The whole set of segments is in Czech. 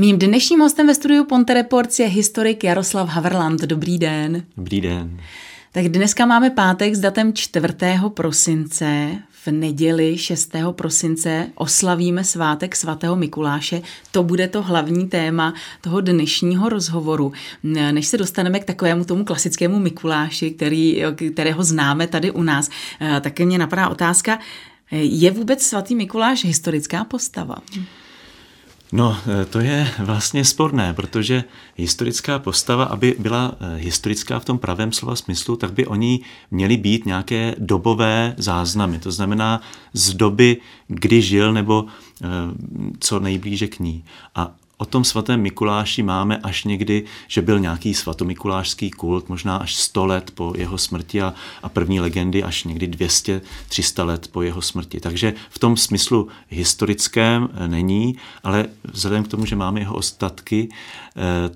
Mým dnešním hostem ve studiu Ponte Reports je historik Jaroslav Haverland. Dobrý den. Dobrý den. Tak dneska máme pátek s datem 4. prosince. V neděli 6. prosince oslavíme svátek svatého Mikuláše. To bude to hlavní téma toho dnešního rozhovoru. Než se dostaneme k takovému tomu klasickému Mikuláši, který, kterého známe tady u nás, eh, taky mě napadá otázka, je vůbec svatý Mikuláš historická postava? No, e, to je vlastně sporné, protože historická postava, aby byla e, historická v tom pravém slova smyslu, tak by o ní měly být nějaké dobové záznamy. To znamená z doby, kdy žil nebo e, co nejblíže k ní. A O tom svatém Mikuláši máme až někdy, že byl nějaký svatomikulášský kult, možná až 100 let po jeho smrti a, a první legendy až někdy 200-300 let po jeho smrti. Takže v tom smyslu historickém eh, není, ale vzhledem k tomu, že máme jeho ostatky, eh,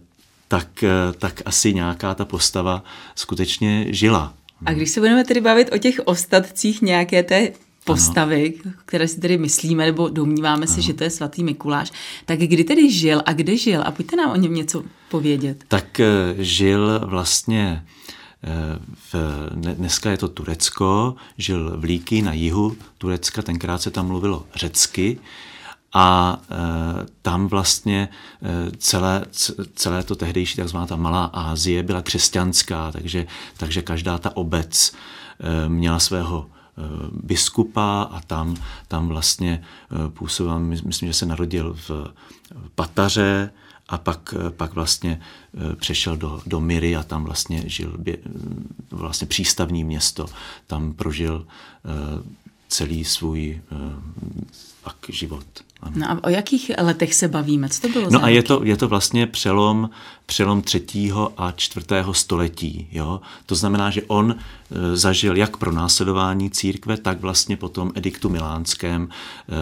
tak, eh, tak asi nějaká ta postava skutečně žila. A když se budeme tedy bavit o těch ostatcích nějaké té postavy, ano. které si tedy myslíme, nebo domníváme ano. si, že to je svatý Mikuláš. Tak kdy tedy žil a kde žil? A pojďte nám o něm něco povědět. Tak eh, žil vlastně eh, v, dneska je to Turecko, žil v Líky na jihu Turecka, tenkrát se tam mluvilo řecky a e, tam vlastně e, celé, celé to tehdejší takzvaná ta malá Ázie byla křesťanská, takže, takže každá ta obec e, měla svého biskupa a tam, tam vlastně eh, působil, myslím, že se narodil v Pataře a pak, eh, pak vlastně přešel do, do Miry a tam vlastně žil, vlastně přístavní město, tam prožil celý svůj pak život. Ano. No a o jakých letech se bavíme? Co to bylo No a je to, je to vlastně přelom, přelom třetího a čtvrtého století. Jo? To znamená, že on e, zažil jak pro následování církve, tak vlastně po tom ediktu milánském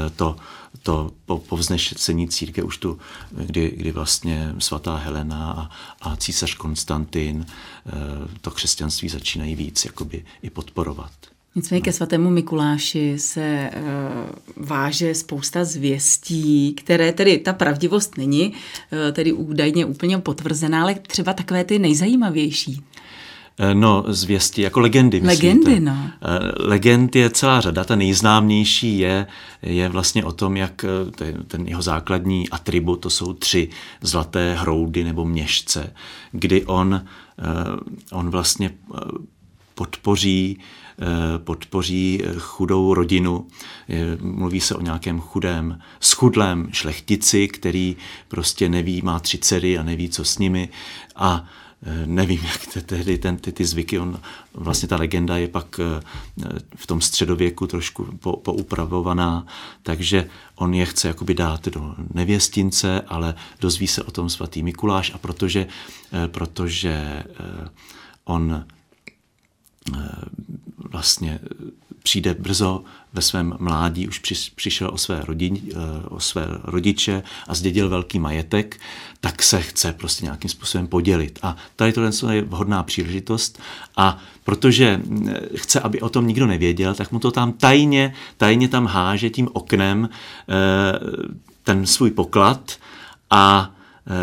e, to, to po, po vznesení církve už tu, kdy, kdy vlastně svatá Helena a, a císař Konstantin e, to křesťanství začínají víc jakoby i podporovat. Nicméně ke svatému Mikuláši se uh, váže spousta zvěstí, které tedy ta pravdivost není uh, tedy údajně úplně potvrzená, ale třeba takové ty nejzajímavější. Eh, no, zvěsti, jako legendy. Legendy, myslíte. no. Legend je celá řada, ta nejznámější je, je vlastně o tom, jak ten jeho základní atribut, to jsou tři zlaté hroudy nebo měšce, kdy on, on vlastně podpoří Eh, podpoří eh, chudou rodinu. Mluví se o nějakém chudém, schudlém šlechtici, který prostě neví, má tři dcery a neví, co s nimi a eh, nevím, jak tehdy ten, ty, ty zvyky, on, vlastně ta legenda je pak v tom středověku trošku po, poupravovaná, takže on je chce jakoby dát do nevěstince, ale dozví se o tom svatý Mikuláš a protože, protože on vlastně přijde brzo ve svém mládí, už přišel o své, rodin, eh, o své rodiče a zdědil velký majetek, tak se chce prostě nějakým způsobem podělit. A tady tohle je vhodná příležitost a protože eh, chce, aby o tom nikdo nevěděl, tak mu to tam tajně, tajně tam háže tím oknem ten svůj poklad a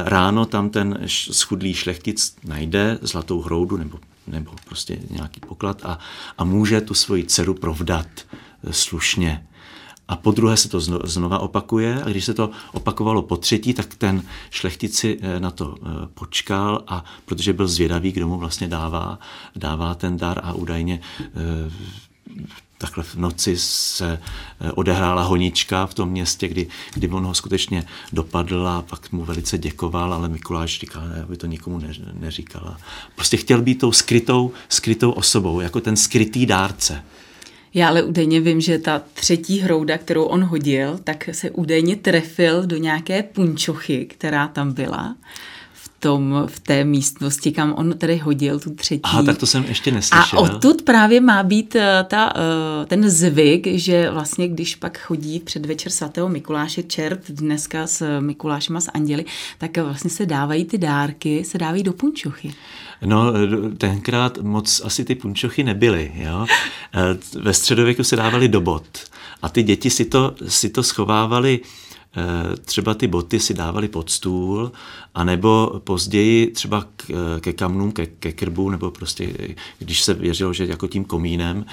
ráno tam ten schudlý šlechtic najde zlatou hroudu nebo nebo prostě nějaký poklad a, a může tu svoji dceru provdat eh, slušně. A po druhé se to znova opakuje a když se to opakovalo po třetí, tak ten šlechtici eh, na to eh, počkal a protože byl zvědavý, kdo mu vlastně dává, dává ten dar a údajně takhle v noci se eh, odehrála honička v tom městě, kdy, kdy on ho skutečně dopadl a pak mu velice děkoval, ale Mikuláš říkal, ne, aby to nikomu ne, neříkal. Prostě chtěl být tou skrytou, skrytou osobou, jako ten skrytý dárce. Já ale údajně vím, že ta třetí hrouda, kterou on hodil, tak se údajně trefil do nějaké punčochy, která tam byla tom, v té místnosti, kam on tedy hodil tu třetí. Aha, tak to jsem ještě neslyšel. A odtud právě má být eh, ta, eh, ten zvyk, že vlastně když pak chodí před večer svatého Mikuláše čert dneska s Mikulášem a s anděli, tak vlastně se dávají ty dárky, se dávají do punčochy. No, tenkrát moc asi ty punčochy nebyly. Jo? Eh, ve středověku se dávaly do bod. A ty děti si to, si to schovávali třeba ty boty si dávali pod stůl, anebo později třeba ke kamnům, ke, ke krbu, nebo prostě když se věřilo, že jako tím komínem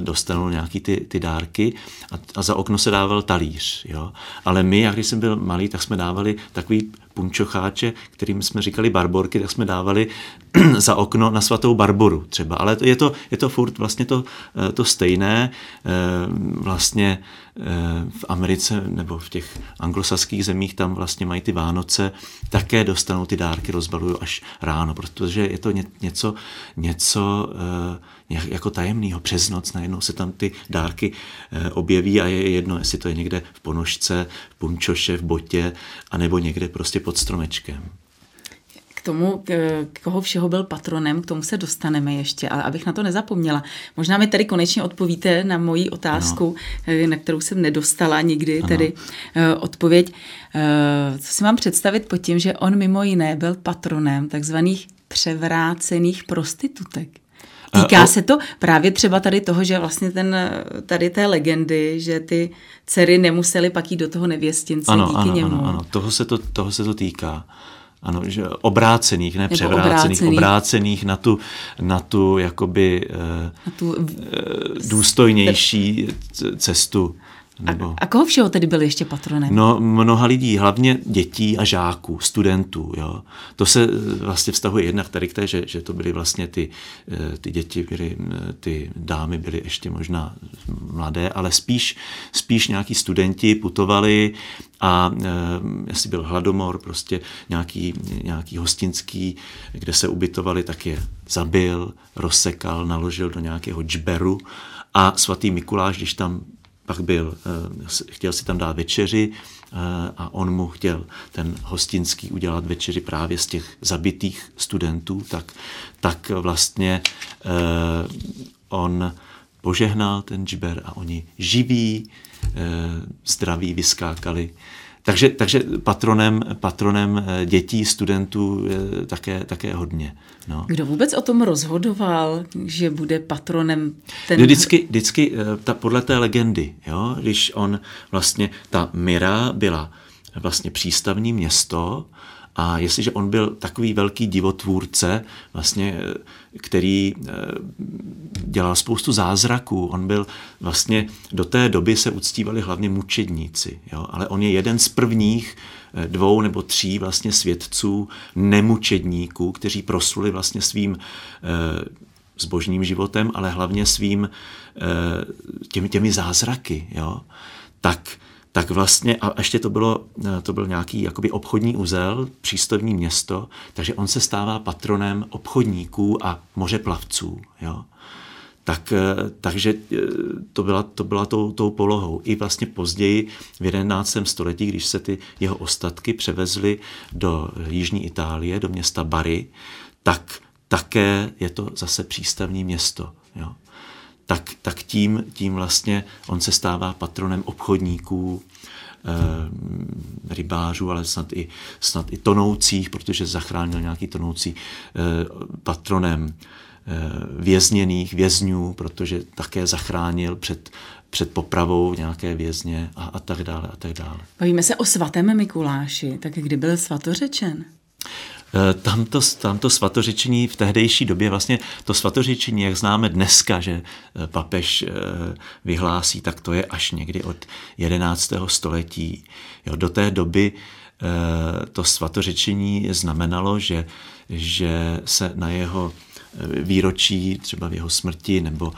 dostanou nějaký ty, ty dárky a, a za okno se dával talíř. Jo? Ale my, jak když jsem byl malý, tak jsme dávali takový punčocháče, kterým jsme říkali barborky, tak jsme dávali za okno na svatou Barboru třeba. Ale je to, je to furt vlastně to, eh, to stejné. Eh, vlastně eh, v Americe nebo v těch anglosaských zemích tam vlastně mají ty Vánoce, také dostanou ty dárky, rozbalují až ráno, protože je to něco, něco jako tajemného. Přes noc najednou se tam ty dárky objeví a je jedno, jestli to je někde v ponožce, v punčoše, v botě, anebo někde prostě pod stromečkem tomu, koho všeho byl patronem, k tomu se dostaneme ještě, ale abych na to nezapomněla. Možná mi tady konečně odpovíte na moji otázku, ano. na kterou jsem nedostala nikdy, ano. tedy eh, odpověď. Eh, co si mám představit pod tím, že on mimo jiné byl patronem takzvaných převrácených prostitutek? Týká se to právě třeba tady toho, že vlastně ten, tady té legendy, že ty dcery nemusely pak jít do toho nevěstince ano, díky ano, němu. Ano, ano, toho se to, toho se to týká. Ano, že obrácených, ne převrácených, obrácených. obrácených na tu, na tu jakoby na tu, uh, důstojnější cestu. Nebo... A, a koho všeho tedy byl ještě patronem? No, mnoha lidí, hlavně dětí a žáků, studentů. Jo. To se eh, vlastně vztahuje jednak tady k té, že, že to byly vlastně ty, eh, ty děti, byly, ty dámy byly ještě možná mladé, ale spíš, spíš nějaký studenti putovali a e, jestli byl hladomor, prostě nějaký, nějaký hostinský, kde se ubytovali, tak je zabil, rozsekal, naložil do nějakého džberu a svatý Mikuláš, když tam pak byl, eh, chtěl si tam dát večeři eh, a on mu chtěl ten hostinský udělat večeři právě z těch zabitých studentů, tak, tak vlastně eh, on požehnal ten džber a oni živí, zdraví vyskákali takže, takže patronem, patronem eh, dětí, studentů je také, také hodně. No. Kdo vůbec o tom rozhodoval, že bude patronem ten... Vždycky, vždycky eh, ta, podle té legendy, jo, když on vlastně, ta Mira byla vlastně přístavní město a jestliže on byl takový velký divotvůrce, vlastně, který eh, dělal spoustu zázraků, on byl vlastně, do té doby se uctívali hlavně mučedníci, jo? ale on je jeden z prvních eh, dvou nebo tří vlastně svědců nemučedníků, kteří prosuli vlastně svým eh, zbožným životem, ale hlavně svým těmi, těmi zázraky. Jo? Tak tak vlastně, a ještě to, bylo, to byl nějaký jakoby obchodní uzel, přístavní město, takže on se stává patronem obchodníků a mořeplavců. Jo? Tak, takže e, to byla, to byla tou, tou polohou. I vlastně později v 11. století, když se ty jeho ostatky převezly do jižní Itálie, do města Bari, tak také je to zase přístavní město. Jo tak, tak tím, tím vlastně on se stává patronem obchodníků, eh, rybářů, ale snad i, snad i tonoucích, protože zachránil nějaký tonoucí eh, patronem eh, vězněných, vězňů, protože také zachránil před, před popravou nějaké vězně a, a tak dále a tak dále. Bavíme se o svatém Mikuláši, tak kdy byl svatořečen? Eh, tamto, tamto svatořečení v tehdejší době, vlastně to svatořečení, jak známe dneska, že eh, papež eh, vyhlásí, tak to je až někdy od 11. století. Jo, do té doby to svatořečení znamenalo, že, že se na jeho výročí, třeba v jeho smrti nebo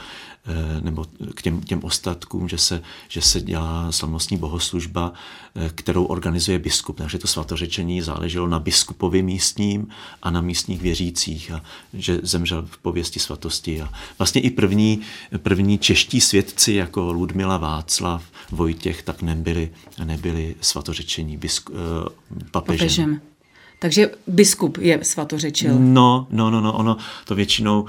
nebo k těm, těm ostatkům, že se, že se dělá slavnostní bohoslužba, eh, kterou organizuje biskup. Takže to svatořečení záleželo na biskupovi místním a na místních věřících a že zemřel v pověsti svatosti. A vlastně i první, první čeští svědci jako Ludmila Václav, Vojtěch, tak nebyli, nebyli svatořečení bisku, eh, papežem. papežem. Takže biskup je svatořečil. No, no, no, no, ono to většinou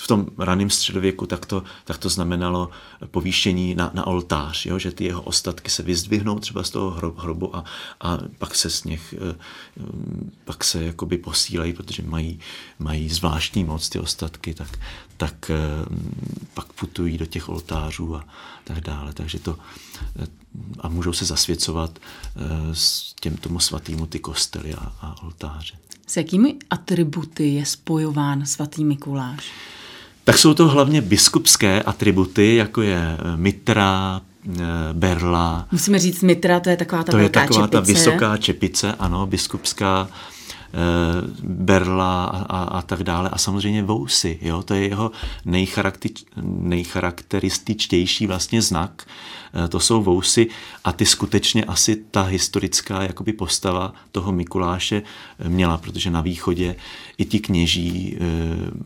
v tom raném středověku tak to, tak to znamenalo povýšení na, na oltář, jo? že ty jeho ostatky se vyzdvihnou třeba z toho hrobu a, a pak se z nich eh, pak se jakoby posílají, protože mají, mají zvláštní moc ty ostatky, tak, tak eh, pak putují do těch oltářů a tak dále. Takže to eh, a můžou se zasvěcovat s těm tomu svatýmu ty kostely a, a oltáře. S jakými atributy je spojován svatý Mikuláš? Tak jsou to hlavně biskupské atributy, jako je eh, mitra, eh, berla. Musíme říct mitra, to je taková ta To je taková čepice. ta vysoká čepice, ano, biskupská berla a, a, a tak dále. A samozřejmě vousy, jo, to je jeho nejcharakterističtější vlastně znak, Eh, to jsou vousy a ty skutečně asi ta historická jakoby postava toho Mikuláše eh, měla, protože na východě i ti kněží eh,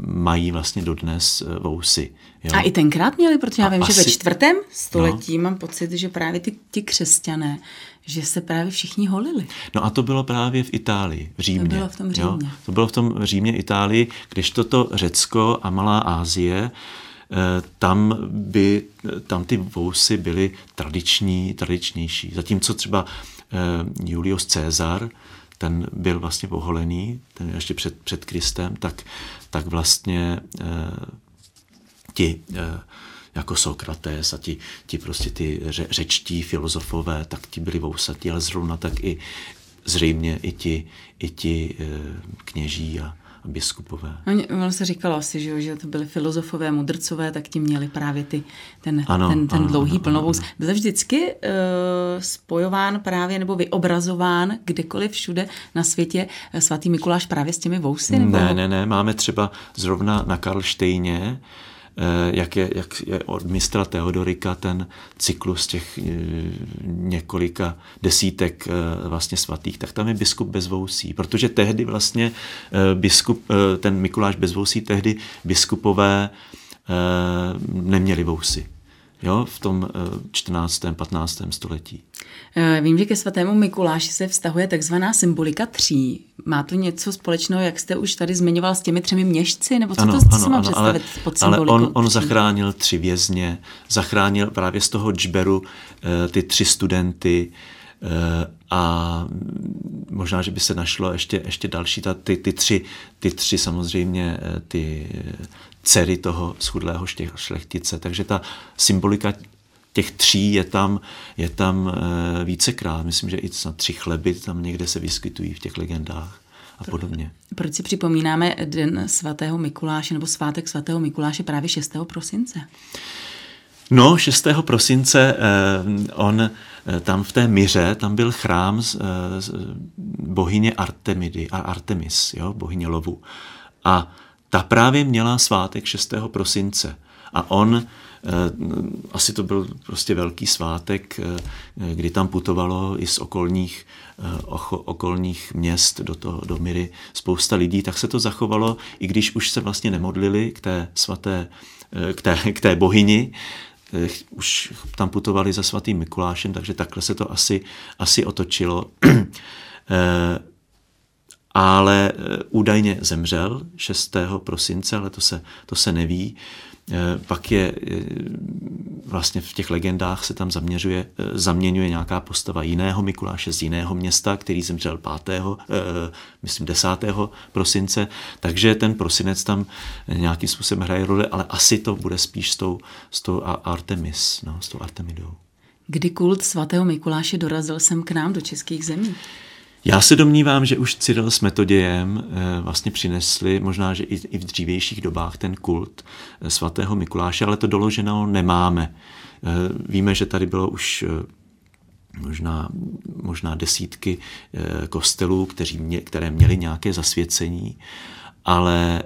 mají vlastně dodnes vousy. Jo. A i tenkrát měli, protože já vím, asi, že ve čtvrtém století no. mám pocit, že právě ty, ti křesťané, že se právě všichni holili. No a to bylo právě v Itálii, v Římě. To bylo v tom Římě. Jo? To bylo v tom Římě, Itálii, když toto Řecko a Malá Ázie Eh, tam by tam ty vousy byly tradiční, tradičnější. Zatímco třeba eh, Julius Caesar, ten byl vlastně poholený, ten ještě před, před Kristem, tak, tak vlastně eh, ti jako Sokrates a ti, ti prostě ty ře, řečtí filozofové, tak ti byli vousatí, ale zrovna tak i zřejmě i ti, i ti kněží a, biskupové. No, ono se říkalo asi, že, že to byly filozofové, mudrcové, tak ti měli právě ty, ten, ano, ten, ten ano, dlouhý ano, plnovous. Ano. Byl vždycky uh, spojován právě nebo vyobrazován kdekoliv všude na světě eh, svatý Mikuláš právě s těmi vousy? Nebo? Ne, ne, ne. Máme třeba zrovna na Karlštejně Eh, jak je, jak je od mistra Teodorika ten cyklus těch eh, několika desítek eh, vlastně svatých, tak tam je biskup bez vousí, protože tehdy vlastně biskup, ten Mikuláš bez vousí, tehdy biskupové neměli vousy jo, v tom 14. 15. století. Vím, že ke svatému Mikuláši se vztahuje takzvaná symbolika tří. Má to něco společného, jak jste už tady zmiňoval, s těmi třemi měšci? Nebo co ano, to ano, si mám představit ale, pod Ale on, on zachránil tři vězně, zachránil právě z toho džberu eh, ty tři studenty, eh, a možná, že by se našlo ještě, ještě další, ta, ty, ty, tři, ty tři samozřejmě eh, ty dcery toho schudlého šlechtice, takže ta symbolika těch tří je tam, je tam eh, vícekrát. Myslím, že i na tři chleby tam někde se vyskytují v těch legendách a podobně. Proč si připomínáme Den svatého Mikuláše nebo svátek svatého Mikuláše právě 6. prosince? No, 6. prosince eh, on eh, tam v té Myře, tam byl chrám z, z bohyně Artemidy, Artemis, jo, bohyně lovu. A ta právě měla svátek 6. prosince. A on Eh, asi to byl prostě velký svátek, eh, kdy tam putovalo i z okolních, eh, okolních měst do, toho, do Myry spousta lidí, tak se to zachovalo, i když už se vlastně nemodlili k té svaté, k té, k té bohyni, už tam putovali za svatým Mikulášem, takže takhle se to asi, asi otočilo. ale údajně zemřel 6. prosince, ale to se, to se neví. Eh, pak je eh, vlastně v těch legendách se tam zaměřuje, eh, zaměňuje nějaká postava jiného Mikuláše z jiného města, který zemřel 5. myslím 10. prosince, takže ten prosinec tam nějakým způsobem hraje roli, ale asi to bude spíš s tou, s tou Artemis, no, s tou Artemidou. Kdy kult svatého Mikuláše dorazil sem k nám do českých zemí? Já se domnívám, že už Cyril s Metodějem eh, vlastně přinesli, možná, že i v dřívějších dobách ten kult eh, svatého Mikuláše, ale to doloženo nemáme. Eh, víme, že tady bylo už možná, možná desítky kostelů, které měly nějaké zasvěcení, ale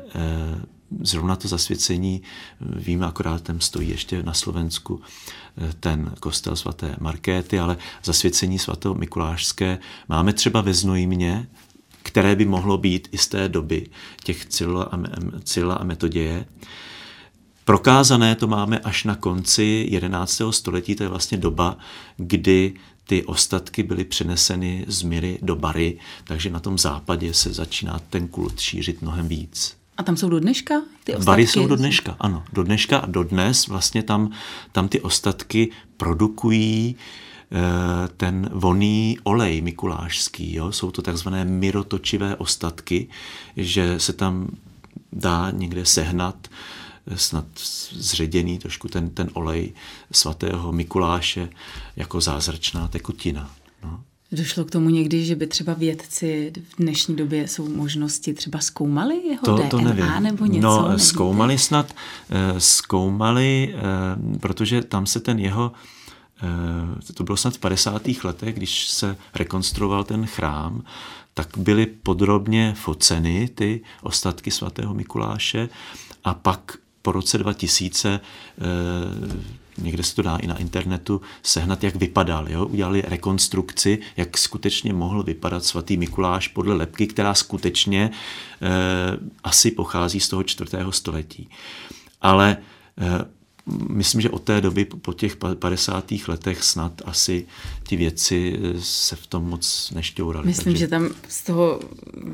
zrovna to zasvěcení, víme, akorát tam stojí ještě na Slovensku eh, ten kostel svaté Markéty, ale zasvěcení svatého Mikulášské máme třeba ve Znojmě, které by mohlo být i z té doby těch Cyrila a Metoděje. Prokázané to máme až na konci 11. století, to je vlastně doba, kdy ty ostatky byly přeneseny z Miry do Bary, takže na tom západě se začíná ten kult šířit mnohem víc. A tam jsou do dneška ty ostatky? Bary jsou do dneška, ano. Do dneška a do dnes vlastně tam, tam ty ostatky produkují eh, ten voný olej mikulášský. Jo? Jsou to takzvané mirotočivé ostatky, že se tam dá někde sehnat eh, snad zředěný trošku ten, ten olej svatého Mikuláše jako zázračná tekutina. No. Došlo k tomu někdy, že by třeba vědci v dnešní době jsou možnosti třeba zkoumali jeho to, DNA to nevím. nebo něco? No, nevíte? zkoumali snad, eh, zkoumali, eh, protože tam se ten jeho, eh, to bylo snad v 50. letech, když se rekonstruoval ten chrám, tak byly podrobně foceny ty ostatky svatého Mikuláše a pak po roce 2000 někde se to dá i na internetu sehnat, jak vypadal. Jo? Udělali rekonstrukci, jak skutečně mohl vypadat svatý Mikuláš podle lepky, která skutečně eh, asi pochází z toho čtvrtého století. Ale eh, myslím, že od té doby, po těch 50. letech snad asi ty věci eh, se v tom moc nešťouraly. Myslím, takže... že tam z toho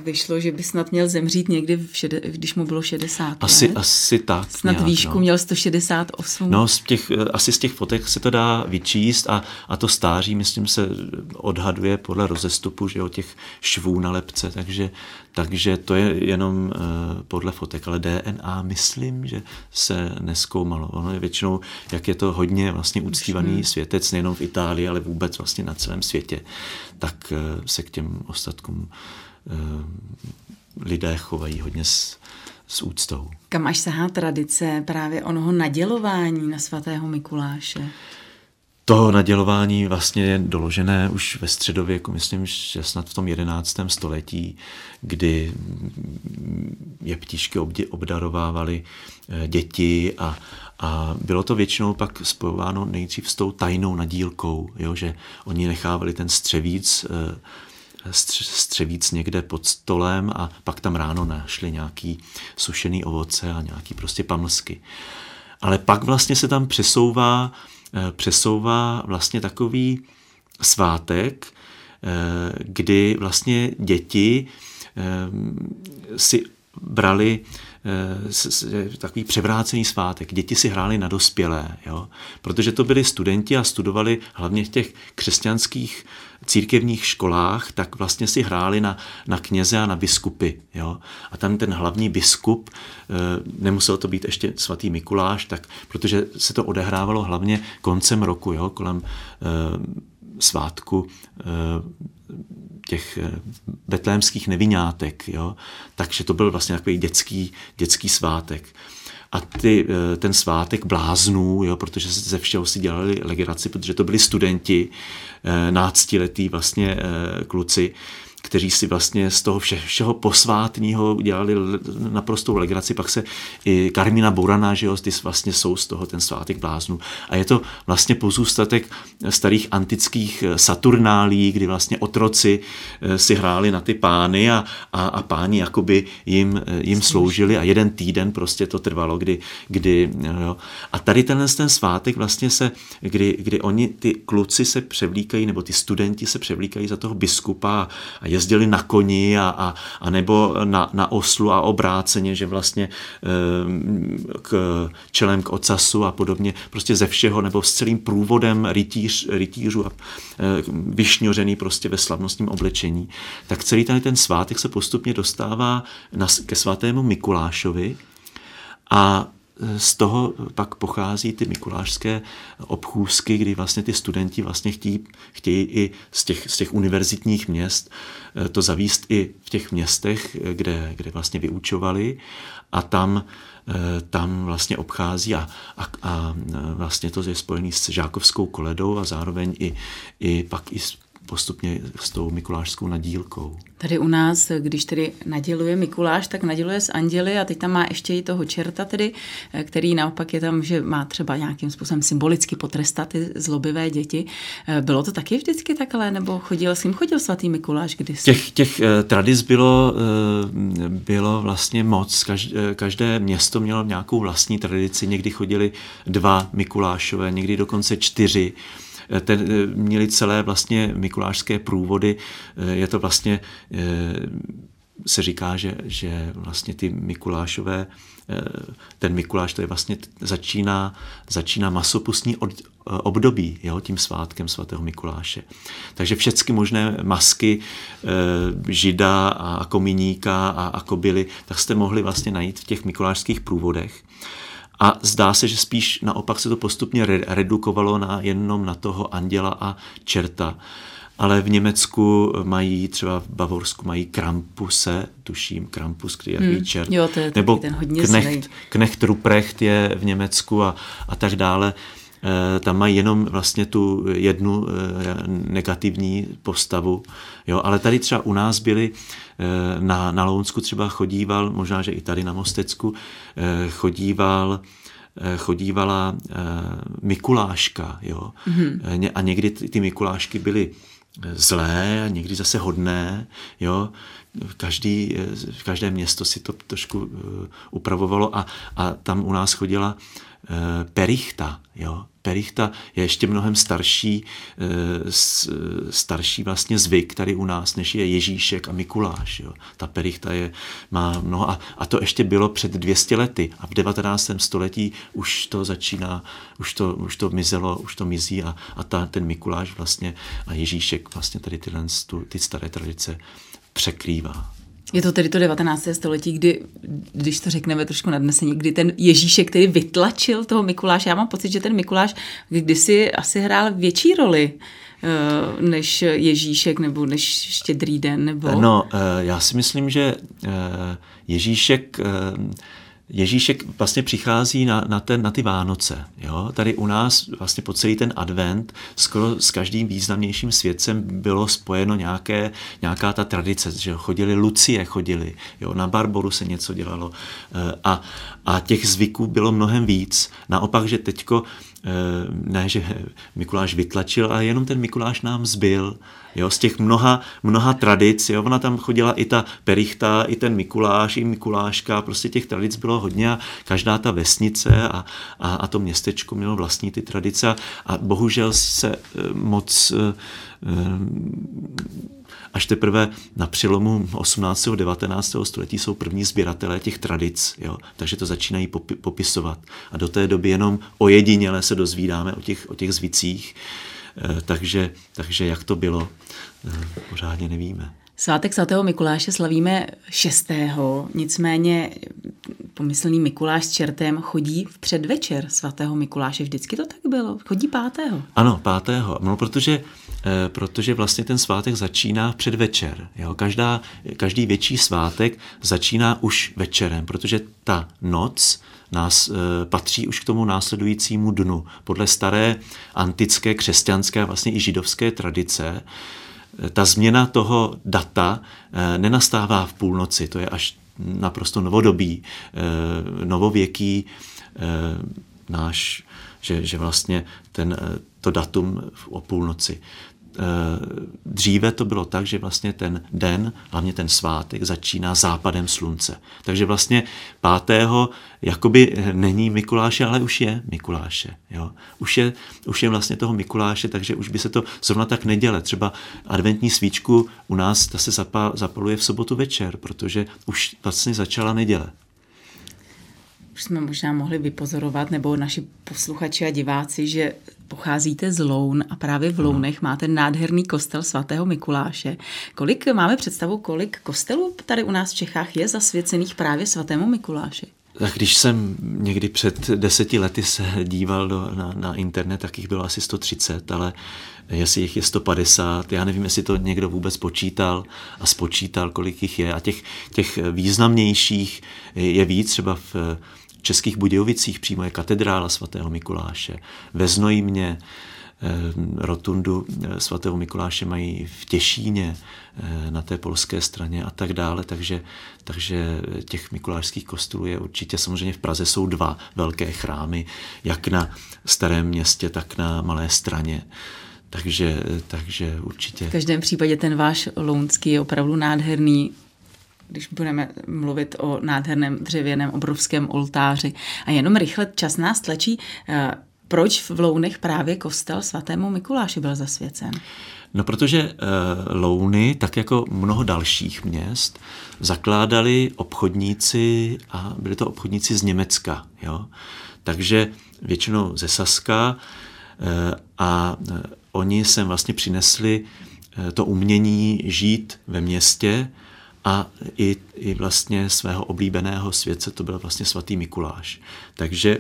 vyšlo, že by snad měl zemřít někdy, v šede, když mu bylo 60 asi, let. Asi tak. Snad nějak, výšku no. měl 168. No, z těch, eh, asi z těch fotek se to dá vyčíst a, a to stáří, myslím, se odhaduje podle rozestupu, že o těch švů na lepce, takže, takže to je jenom uh, podle fotek, ale DNA myslím, že se neskoumalo. Ono je většinou, jak je to hodně vlastně uctívaný světec, nejenom v Itálii, ale vůbec vlastně na celém světě, tak uh, se k těm ostatkům uh, lidé chovají hodně s, s úctou. Kam až sahá tradice právě onoho nadělování na svatého Mikuláše? To nadělování vlastně je doložené už ve středověku, myslím, že snad v tom 11. století, kdy jeptišky obdarovávali eh, děti a, a bylo to většinou pak spojováno nejdřív s tou tajnou nadílkou, jo, že oni nechávali ten střevíc eh, střevíc někde pod stolem a pak tam ráno našli nějaký sušený ovoce a nějaký prostě pamlsky. Ale pak vlastně se tam přesouvá Eh, přesouvá vlastně takový svátek, eh, kdy vlastně děti si brali takový převrácený svátek. Děti si hrály na dospělé, jo? protože to byli studenti a studovali hlavně v těch křesťanských církevních školách, tak vlastně si hráli na, na kněze a na biskupy. Jo? A tam ten hlavní biskup, eh, nemusel to být ještě svatý Mikuláš, tak, protože se to odehrávalo hlavně koncem roku, jo? kolem eh, svátku eh, těch betlémských nevinátek, jo? takže to byl vlastně takový dětský, dětský svátek a ty, eh, ten svátek bláznů, jo, protože ze všeho si dělali legraci, protože to byli studenti, eh, náctiletí vlastně eh, kluci, kteří si vlastně z toho vše, všeho posvátního udělali naprostou legraci. Pak se i Karmina Burana, že jo, ty vlastně jsou z toho ten svátek bláznu. A je to vlastně pozůstatek starých antických saturnálí, kdy vlastně otroci eh, si hráli na ty pány a, a, a páni jakoby jim, eh, jim sloužili a jeden týden prostě to trvalo, kdy, kdy jo. A tady tenhle ten svátek vlastně se, kdy, kdy oni, ty kluci se převlíkají, nebo ty studenti se převlíkají za toho biskupa a jezdili na koni a, a, a nebo na, na oslu a obráceně, že vlastně eh, k čelem k ocasu a podobně, prostě ze všeho, nebo s celým průvodem rytíř, rytířů a eh, vyšňořený prostě ve slavnostním oblečení, tak celý tady ten svátek se postupně dostává na, ke svatému Mikulášovi a z toho pak pochází ty mikulášské obchůzky, kdy vlastně ty studenti vlastně chtějí, chtějí i z těch, z těch univerzitních měst eh, to zavíst i v těch městech, kde, kde vlastně vyučovali a tam eh, tam vlastně obchází a, a, a vlastně to je spojený s žákovskou koledou a zároveň i, i pak i s postupně s tou mikulášskou nadílkou. Tady u nás, když tedy naděluje Mikuláš, tak naděluje s anděly a teď tam má ještě i toho čerta tedy, který naopak je tam, že má třeba nějakým způsobem symbolicky potrestat ty zlobivé děti. Bylo to taky vždycky takhle, nebo chodil, s kým chodil svatý Mikuláš kdysi? Těch, těch eh, tradic bylo, eh, bylo vlastně moc. Každé, každé město mělo nějakou vlastní tradici. Někdy chodili dva Mikulášové, někdy dokonce čtyři ten, eh, měli celé vlastně mikulášské průvody. Eh, je to vlastně eh, se říká, že, že vlastně ty Mikulášové, ten Mikuláš to je vlastně začíná, začíná masopustní od, období jo, tím svátkem svatého Mikuláše. Takže všechny možné masky e, žida a kominíka a, a kobily, tak jste mohli vlastně najít v těch mikulášských průvodech. A zdá se, že spíš naopak se to postupně redukovalo na jenom na toho anděla a čerta ale v Německu mají, třeba v Bavorsku mají Krampuse, tuším, Krampus, který je hmm. čert. Jo, to je nebo ten hodně Knecht, Knecht Ruprecht je v Německu a, a tak dále. E, tam mají jenom vlastně tu jednu e, negativní postavu. Jo, ale tady třeba u nás byli e, na, na Lounsku třeba chodíval, možná, že i tady na Mostecku, chodíval chodívala Mikuláška, jo. Mm-hmm. A někdy ty Mikulášky byly zlé a někdy zase hodné. Jo? Každý, v každé město si to trošku eh, upravovalo a, a tam u nás chodila eh, perichta. Jo? Perichta je ještě mnohem starší, eh, starší vlastně zvyk tady u nás, než je Ježíšek a Mikuláš. Jo. Ta perichta je, má mnoho a, a to ještě bylo před 200 lety a v 19. století už to začíná, už to, už to mizelo, už to mizí a, a ta, ten Mikuláš vlastně a Ježíšek vlastně tady tyhle, ty staré tradice překrývá. Je to tedy to 19. století, kdy, když to řekneme trošku nadneseně, kdy ten Ježíšek, který vytlačil toho Mikuláše, já mám pocit, že ten Mikuláš kdysi asi hrál větší roli eh, než Ježíšek nebo než Štědrý den? Nebo... No, eh, já si myslím, že eh, Ježíšek Ježíšek vlastně přichází na, na, ten, na ty Vánoce. Jo? Tady u nás vlastně po celý ten advent skoro s každým významnějším světcem bylo spojeno nějaké, nějaká ta tradice, že chodili Lucie, chodili, jo? na Barboru se něco dělalo eh, a, a těch zvyků bylo mnohem víc. Naopak, že teďko ne, že Mikuláš vytlačil, ale jenom ten Mikuláš nám zbyl Jo, z těch mnoha, mnoha tradic, jo, ona tam chodila i ta perichta, i ten Mikuláš, i Mikuláška, prostě těch tradic bylo hodně a každá ta vesnice a, a, a to městečko mělo vlastní ty tradice a bohužel se eh, moc eh, eh, až teprve na přelomu 18. a 19. století jsou první sběratelé těch tradic, jo? takže to začínají popisovat. A do té doby jenom ojediněle se dozvídáme o těch, o těch zvicích. Eh, takže, takže jak to bylo, eh, pořádně nevíme. Svátek svatého Mikuláše slavíme 6. Nicméně pomyslný Mikuláš s čertem chodí v předvečer svatého Mikuláše. Vždycky to tak bylo. Chodí 5. Ano, 5. No, protože, protože vlastně ten svátek začíná v předvečer. Jo? Každá, každý větší svátek začíná už večerem, protože ta noc nás e, patří už k tomu následujícímu dnu. Podle staré antické, křesťanské a vlastně i židovské tradice e, ta změna toho data nenastává v půlnoci, to je až naprosto novodobý, novověký náš, že, že vlastně ten, to datum o půlnoci. Eh, dříve to bylo tak, že vlastně ten den, hlavně ten svátek, začíná západem slunce. Takže vlastně pátého jakoby není Mikuláše, ale už je Mikuláše. Jo? Už, je, už je vlastně toho Mikuláše, takže už by se to zrovna tak neděle. Třeba adventní svíčku u nás ta se zapaluje v sobotu večer, protože už vlastně začala neděle už jsme možná mohli vypozorovat, nebo naši posluchači a diváci, že pocházíte z Loun a právě v Lounech máte nádherný kostel svatého Mikuláše. Kolik máme představu, kolik kostelů tady u nás v Čechách je zasvěcených právě svatému Mikuláši? Tak když jsem někdy před deseti lety se díval do, na, na internet, tak jich bylo asi 130, ale jestli jich je 150, já nevím, jestli to někdo vůbec počítal a spočítal, kolik jich je. A těch, těch významnějších je víc, třeba v Českých Budějovicích přímo je katedrála svatého Mikuláše. Ve Znojmě eh, rotundu eh, svatého Mikuláše mají v Těšíně eh, na té polské straně a tak dále, takže, takže těch mikulášských kostelů je určitě, samozřejmě v Praze jsou dva velké chrámy, jak na starém městě, tak na malé straně. Takže, takže určitě. V každém případě ten váš lounský je opravdu nádherný když budeme mluvit o nádherném dřevěném obrovském oltáři. A jenom rychle čas nás tlačí. Eh, proč v Lounech právě kostel svatému Mikuláši byl zasvěcen? No, protože e, Louny, tak jako mnoho dalších měst, zakládali obchodníci a byli to obchodníci z Německa. Jo? Takže většinou ze Saska e, a oni sem vlastně přinesli to umění žít ve městě a i, i vlastně svého oblíbeného světce, to byl vlastně svatý Mikuláš. Takže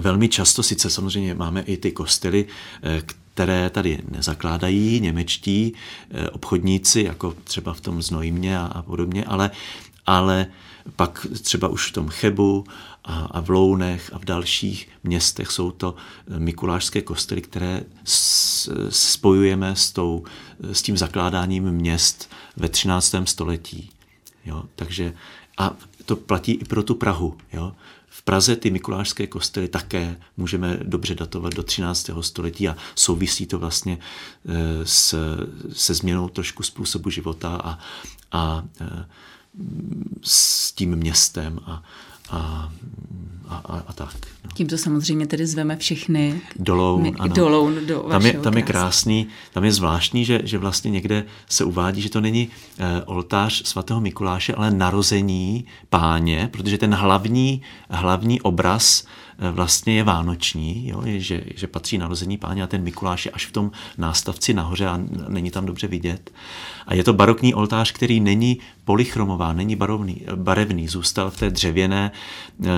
velmi často, sice samozřejmě máme i ty kostely, které tady nezakládají němečtí eh, obchodníci, jako třeba v tom Znojmě a, a podobně, ale, ale pak třeba už v tom Chebu a, a v Lounech a v dalších městech jsou to eh, mikulášské kostely, které s, spojujeme s, tou, s tím zakládáním měst ve 13. století. Jo? Takže, a to platí i pro tu Prahu. Jo? V Praze ty mikulášské kostely také můžeme dobře datovat do 13. století a souvisí to vlastně eh, s, se změnou trošku způsobu života a, a eh, s tím městem a, a, a, a tak. No. Tímto samozřejmě tedy zveme všechny dolou, my, ano. dolou do tam je, tam je krásný, tam je zvláštní, že, že vlastně někde se uvádí, že to není e, oltář svatého Mikuláše, ale narození páně, protože ten hlavní, hlavní obraz vlastně je vánoční, jo, je, že, že patří narození páně a ten Mikuláš je až v tom nástavci nahoře a není tam dobře vidět. A je to barokní oltář, který není polychromová, není barovný, barevný, zůstal v té dřevěné e,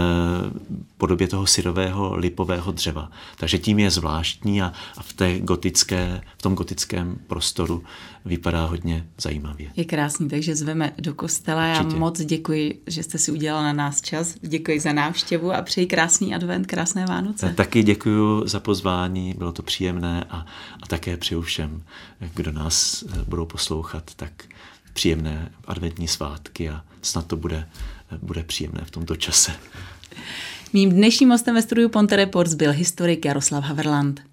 podobě toho syrového lipového dřeva. Takže tím je zvláštní a, a v, té gotické, v tom gotickém prostoru vypadá hodně zajímavě. Je krásný, takže zveme do kostela. Já Určitě. moc děkuji, že jste si udělal na nás čas. Děkuji za návštěvu a přeji krásný advent, krásné Vánoce. Taky děkuji za pozvání, bylo to příjemné a, a také přeju všem, kdo nás eh, budou poslouchat, tak příjemné adventní svátky a snad to bude, bude příjemné v tomto čase. Mým dnešním hostem ve studiu Ponte Reports byl historik Jaroslav Haverland.